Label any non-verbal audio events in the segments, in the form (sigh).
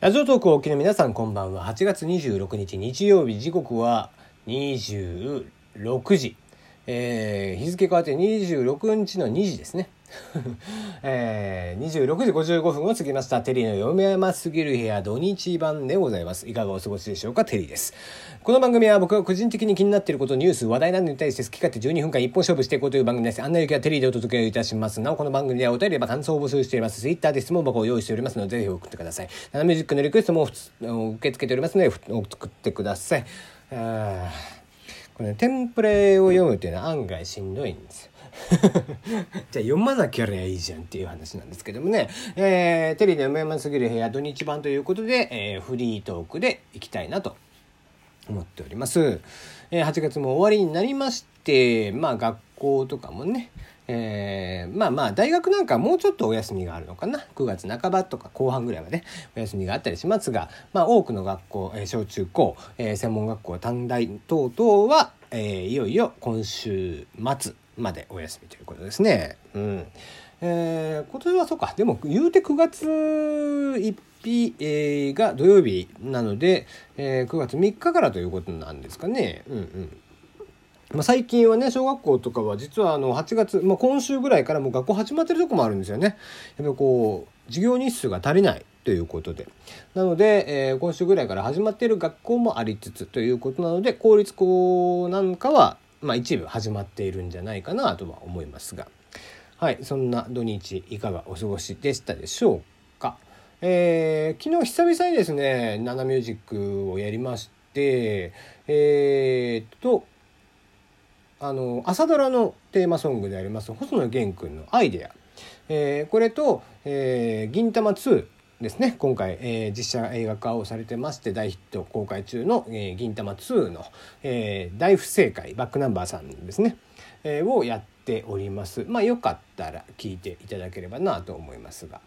ラジオトークをお聞きの皆さんこんばんは。8月26日日曜日時刻は26時。えー、日付変わって26日の2時ですね。えー、26時55分を過ぎました。テリーの読め山すぎる部屋土日版でございます。いかがお過ごしでしょうか？テリーです。この番組は僕が個人的に気になっていること、ニュース、話題などに対して好き勝手12分間一本勝負していこうという番組です。案内行きはテリーでお届けいたします。なお、この番組ではお便りや感想を募集しております。Twitter で質問箱を用意しておりますので、ぜひ送ってください。ナナミュージックのリクエストも受け付けておりますので、送ってください。あこれ、ね、テンプレを読むっていうのは案外しんどいんですよ。じゃあ読まなきゃいいじゃんっていう話なんですけどもね、えー、テリーで読めますぎる部屋土日版ということで、えー、フリートークでいきたいなと思っております。えー、8月も終わりになりまして、まあ学校とかもね、えー、まあまあ大学なんかもうちょっとお休みがあるのかな9月半ばとか後半ぐらいまでお休みがあったりしますが、まあ、多くの学校、えー、小中高、えー、専門学校短大等々は、え、いよいよ今週末までお休みということですね。うんえー、今年はそうかでも言うて9月1日、えー、が土曜日なので、えー、9月3日からということなんですかね。うんうんまあ、最近はね小学校とかは実はあの8月、まあ、今週ぐらいからもう学校始まってるとこもあるんですよね。やっぱこう授業日数が足りないということでなので、えー、今週ぐらいから始まっている学校もありつつということなので公立校なんかは、まあ、一部始まっているんじゃないかなとは思いますが。はいそんな土日いかがお過ごしでしたでしょうか。えー、昨日久々にですね「ナナミュージック」をやりましてえー、っとあの朝ドラのテーマソングであります細野源君の「アイデア」えー、これと、えー「銀魂2」ですね今回、えー、実写映画化をされてまして大ヒット公開中の「えー、銀魂2の」えー、大不正解バックナンバーさんですね、えー、をやっておりますまあよかったら聞いていただければなと思いますが、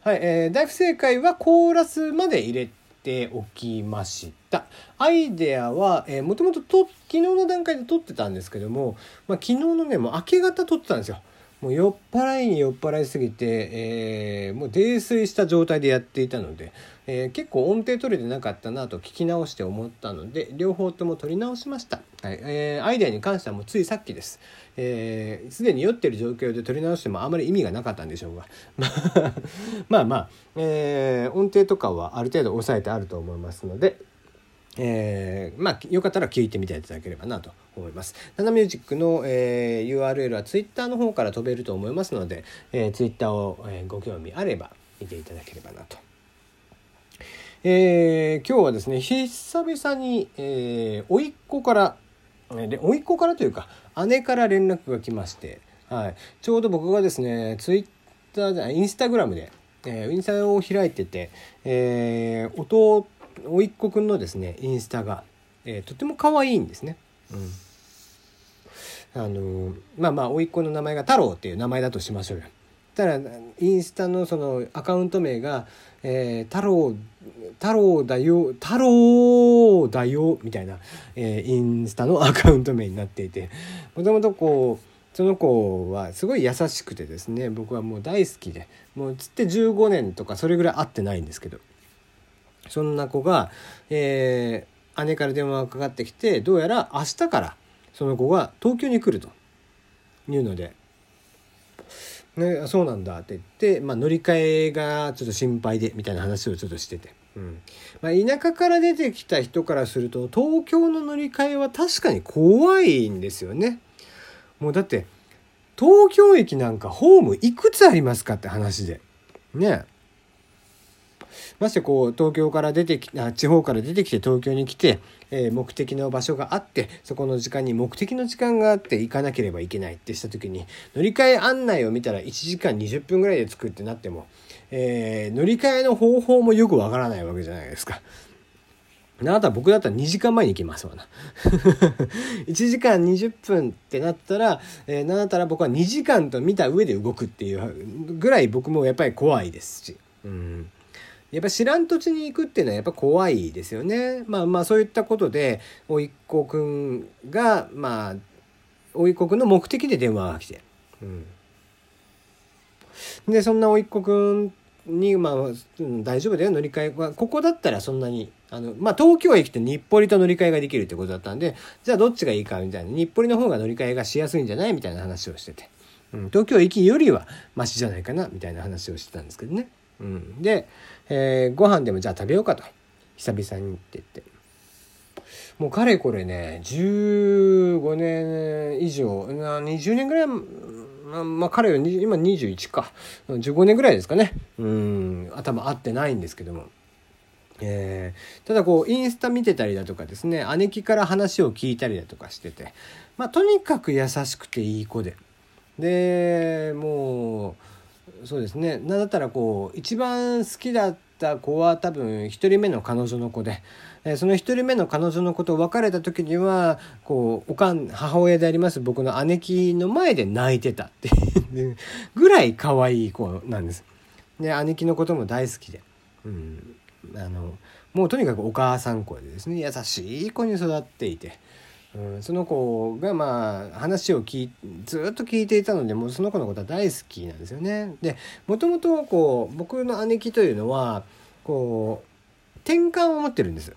はいえー、大不正解はコーラスまで入れておきました。アイデアは、えー、もともと昨日の段階で撮ってたんですけども、まあ、昨日のね、もう明け方撮ってたんですよ。もう酔っ払いに酔っ払いすぎて、えー、もう泥酔した状態でやっていたので、えー、結構音程取れてなかったなと聞き直して思ったので両方とも取り直しました、はい。えー、アイデアに関してはもうついさっきです。すで、えー、に酔ってる状況で取り直してもあまり意味がなかったんでしょうが。(laughs) まあまあ、えー、音程とかはある程度抑えてあると思いますのでえー、まあよかったら聞いてみていただければなと思います。ナナミュージックの、えー、URL は Twitter の方から飛べると思いますので、えー、Twitter を、えー、ご興味あれば見ていただければなと。えー、今日はですね久々に、えー、甥っ子から甥っ子からというか姉から連絡が来まして、はい、ちょうど僕がですね Twitter じゃインスタグラムで、えー、インスタを開いてて、えー、弟甥っ子くんのですねインスタが、えー、とても可愛いんですね。うんあのまあまあ甥っ子の名前が太郎っていう名前だとしましょうよ。たらインスタのそのアカウント名が「えー、太郎太郎だよ太郎だよ」みたいな、えー、インスタのアカウント名になっていてもともとこうその子はすごい優しくてですね僕はもう大好きでもうつって15年とかそれぐらい会ってないんですけどそんな子が、えー、姉から電話がかかってきてどうやら明日からその子が東京に来るというので、ね、そうなんだって言って、まあ、乗り換えがちょっと心配でみたいな話をちょっとしてて。うんまあ、田舎から出てきた人からすると東京の乗り換えは確かに怖いんですよね。もうだって東京駅なんかホームいくつありますかって話で。ね。ましてこう東京から出てき地方から出てきて東京に来て、えー、目的の場所があってそこの時間に目的の時間があって行かなければいけないってした時に乗り換え案内を見たら1時間20分ぐらいで着くってなっても、えー、乗り換えの方法もよくわからないわけじゃないですか。あなた僕だったら2時間前に行きますわな。(laughs) 1時間20分ってなったら、えー、なんだったら僕は2時間と見た上で動くっていうぐらい僕もやっぱり怖いですし。うんやっぱ知らん土地に行くっていうのはやっぱ怖いですよね。まあまあそういったことで、おいっ子くんが、まあ、おいっ子くんの目的で電話が来て。うん。で、そんなおいっ子くんに、まあ、大丈夫だよ乗り換えはここだったらそんなにあの、まあ、東京駅って日暮里と乗り換えができるってことだったんでじゃあどっちがいいかみたいな日暮里の方が乗り換えがしやすいんじゃないみたいな話をしてて、うん、東京駅よりはマシじゃないかなみたいな話をしてたんですけどね。うん、で、えー、ご飯でもじゃあ食べようかと。久々にって言って。もうかれこれね15年以上20年ぐらいまあ彼は今21か。15年ぐらいですかね。うん。頭合ってないんですけども。えー、ただこうインスタ見てたりだとかですね。姉貴から話を聞いたりだとかしてて。まあとにかく優しくていい子で。でもうそうですねなんだったらこう一番好きだった子は多分1人目の彼女の子でえその1人目の彼女の子と別れた時にはこうおかん母親であります僕の姉貴の前で泣いてたっていう (laughs) ぐらい可愛い子なんです。で姉貴のことも大好きで、うん、あのもうとにかくお母さん子でですね優しい子に育っていて。うん、その子がまあ話を聞ずっと聞いていたのでもうその子のことは大好きなんですよね。でもともとこう僕の姉貴というのはこう転換を持ってるんです。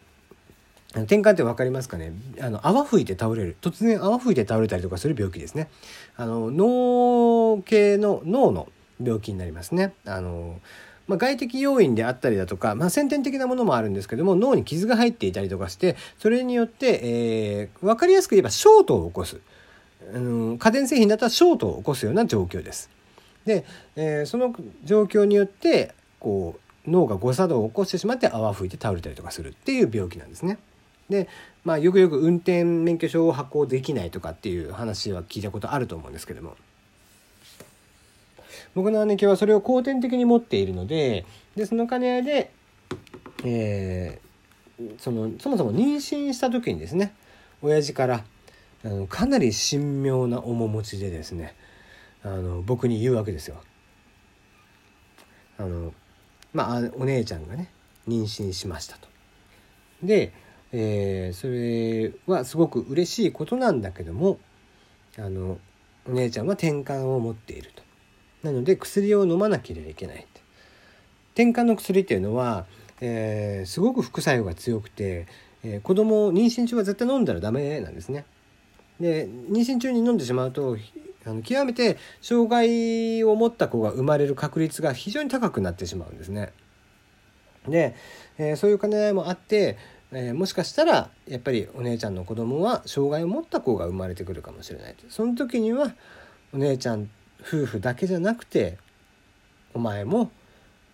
転換って分かりますかね？あの泡吹いて倒れる突然泡吹いて倒れたりとかする病気ですねあの脳系の脳の病気になりますねあの、まあ、外的要因であったりだとか、まあ、先天的なものもあるんですけども脳に傷が入っていたりとかしてそれによって、えー、分かりやすく言えばショートを起こす、うん、家電製品だったらショートを起こすような状況です。で、えー、その状況によってこう脳が誤作動を起こしてしまって泡吹いて倒れたりとかするっていう病気なんですね。で、まあ、よくよく運転免許証を発行できないとかっていう話は聞いたことあると思うんですけども。僕の姉貴はそれを後天的に持っているのででその兼ね合いで、えー、そのそもそも妊娠した時にですね親父からあのかなり神妙な面持ちでですねあの僕に言うわけですよ。あのまあお姉ちゃんがね妊娠しましたと。でえー、それはすごく嬉しいことなんだけどもあのお姉ちゃんは転換を持っていると。なので薬を飲まなければいけない。転換の薬っていうのは、えー、すごく副作用が強くて、えー、子供妊娠中は絶対飲んだらダメなんですね。で妊娠中に飲んでしまうとあの極めて障害を持った子が生まれる確率が非常に高くなってしまうんですね。で、えー、そういう兼ね合いもあってえー、もしかしたらやっぱりお姉ちゃんの子供は障害を持った子が生まれてくるかもしれないその時にはお姉ちゃん夫婦だけじゃなくてお前も、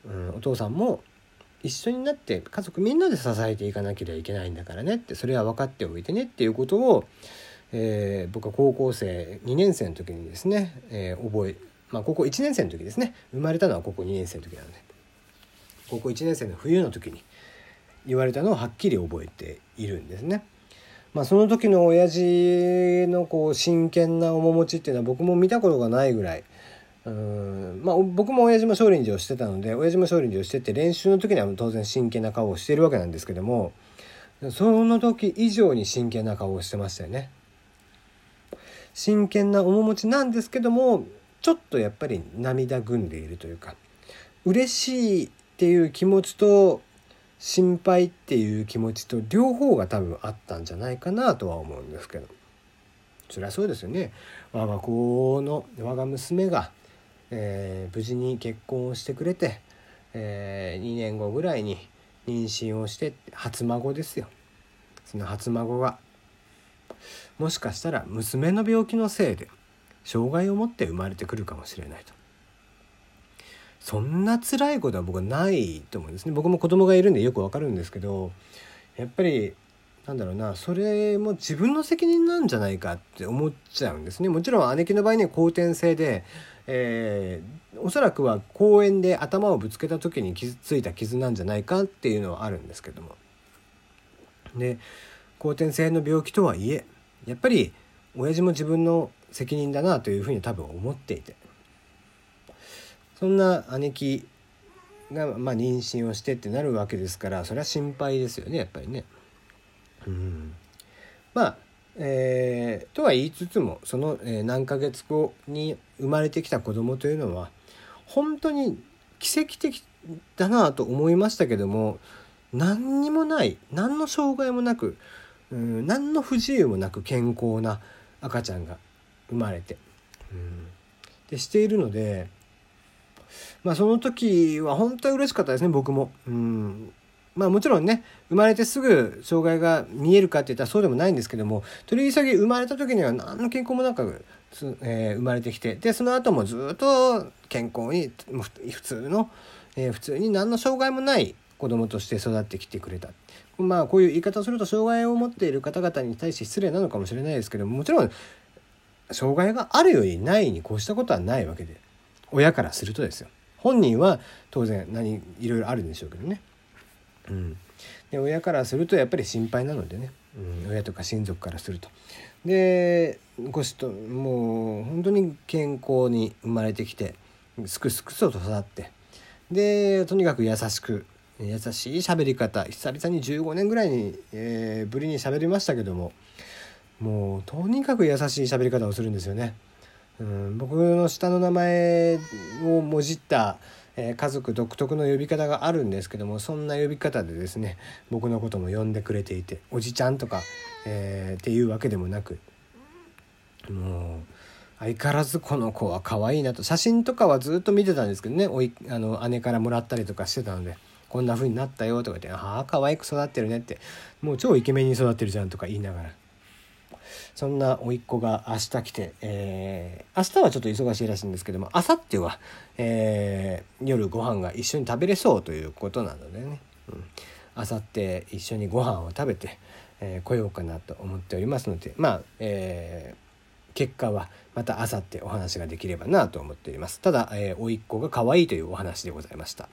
うん、お父さんも一緒になって家族みんなで支えていかなければいけないんだからねってそれは分かっておいてねっていうことを、えー、僕は高校生2年生の時にですね、えー、覚えまあ高校1年生の時ですね生まれたのは高校2年生の時なので高校1年生の冬の時に言われたのをはっきり覚えているんですね。まあ、その時の親父のこう真剣な面持ちっていうのは僕も見たことがないぐらいうんまあ僕も親父も少林寺をしてたので親父も少林寺をしてて練習の時には当然真剣な顔をしているわけなんですけどもその時以上に真剣な顔をしてましたよね。真剣な面持ちなんですけどもちょっとやっぱり涙ぐんでいるというか嬉しいっていう気持ちと心配っていう気持ちと両方が多分あったんじゃないかなとは思うんですけど。そりゃそうですよね。我が子の我が娘が、えー、無事に結婚をしてくれて、えー、2年後ぐらいに妊娠をして初孫ですよ。その初孫がもしかしたら娘の病気のせいで障害を持って生まれてくるかもしれないと。そんな辛いことは僕はないと思うんですね。僕も子供がいるんでよくわかるんですけどやっぱりなんだろうなそれも自分の責任なんじゃないかって思っちゃうんですね。もちろん姉貴の場合には後天性で、えー、おそらくは公園で頭をぶつけた時に傷ついた傷なんじゃないかっていうのはあるんですけども。で後天性の病気とはいえやっぱり親父も自分の責任だなというふうに多分思っていて。そんな姉貴が、まあ、妊娠をしてってなるわけですからそれは心配ですよねやっぱりね。うん、まあえー、とは言いつつもその、えー、何ヶ月後に生まれてきた子供というのは本当に奇跡的だなと思いましたけども何にもない何の障害もなくうん何の不自由もなく健康な赤ちゃんが生まれて、うん、でしているのでまあその時は本当に嬉しかったですね僕も。うんまあもちろんね生まれてすぐ障害が見えるかって言ったらそうでもないんですけども取り急ぎ生まれた時には何の健康もなく、えー、生まれてきてでその後もずっと健康に普通の、えー、普通に何の障害もない子供として育ってきてくれた。まあこういう言い方をすると障害を持っている方々に対して失礼なのかもしれないですけどももちろん障害があるよりないに越したことはないわけで親からするとですよ本人は当然何いろいろあるんでしょうけどね。うん、で親からするとやっぱり心配なのでね、うん、親とか親族からすると。でごしともう本当に健康に生まれてきてすくすくと育ってでとにかく優しく優しい喋り方久々に15年ぐらいに、えー、ぶりに喋りましたけどももうとにかく優しい喋り方をするんですよね。うん、僕の下の名前をもじった、えー、家族独特の呼び方があるんですけどもそんな呼び方でですね僕のことも呼んでくれていておじちゃんとか、えー、っていうわけでもなくもう相変わらずこの子は可愛いなと写真とかはずっと見てたんですけどねおいあの姉からもらったりとかしてたので。こんな風になったよとか言って「ああ可愛く育ってるね」ってもう超イケメンに育ってるじゃんとか言いながらそんな甥っ子が明日来て、えー、明日はちょっと忙しいらしいんですけども、明後日は、えー、夜ご飯が一緒に食べれそうということなのでね、うん、明後日一緒にご飯を食べて、えー、来ようかなと思っておりますので、まあ、えー、結果はまた明後日お話ができればなと思っております。ただ、えー、甥っ子が可愛いというお話でございました。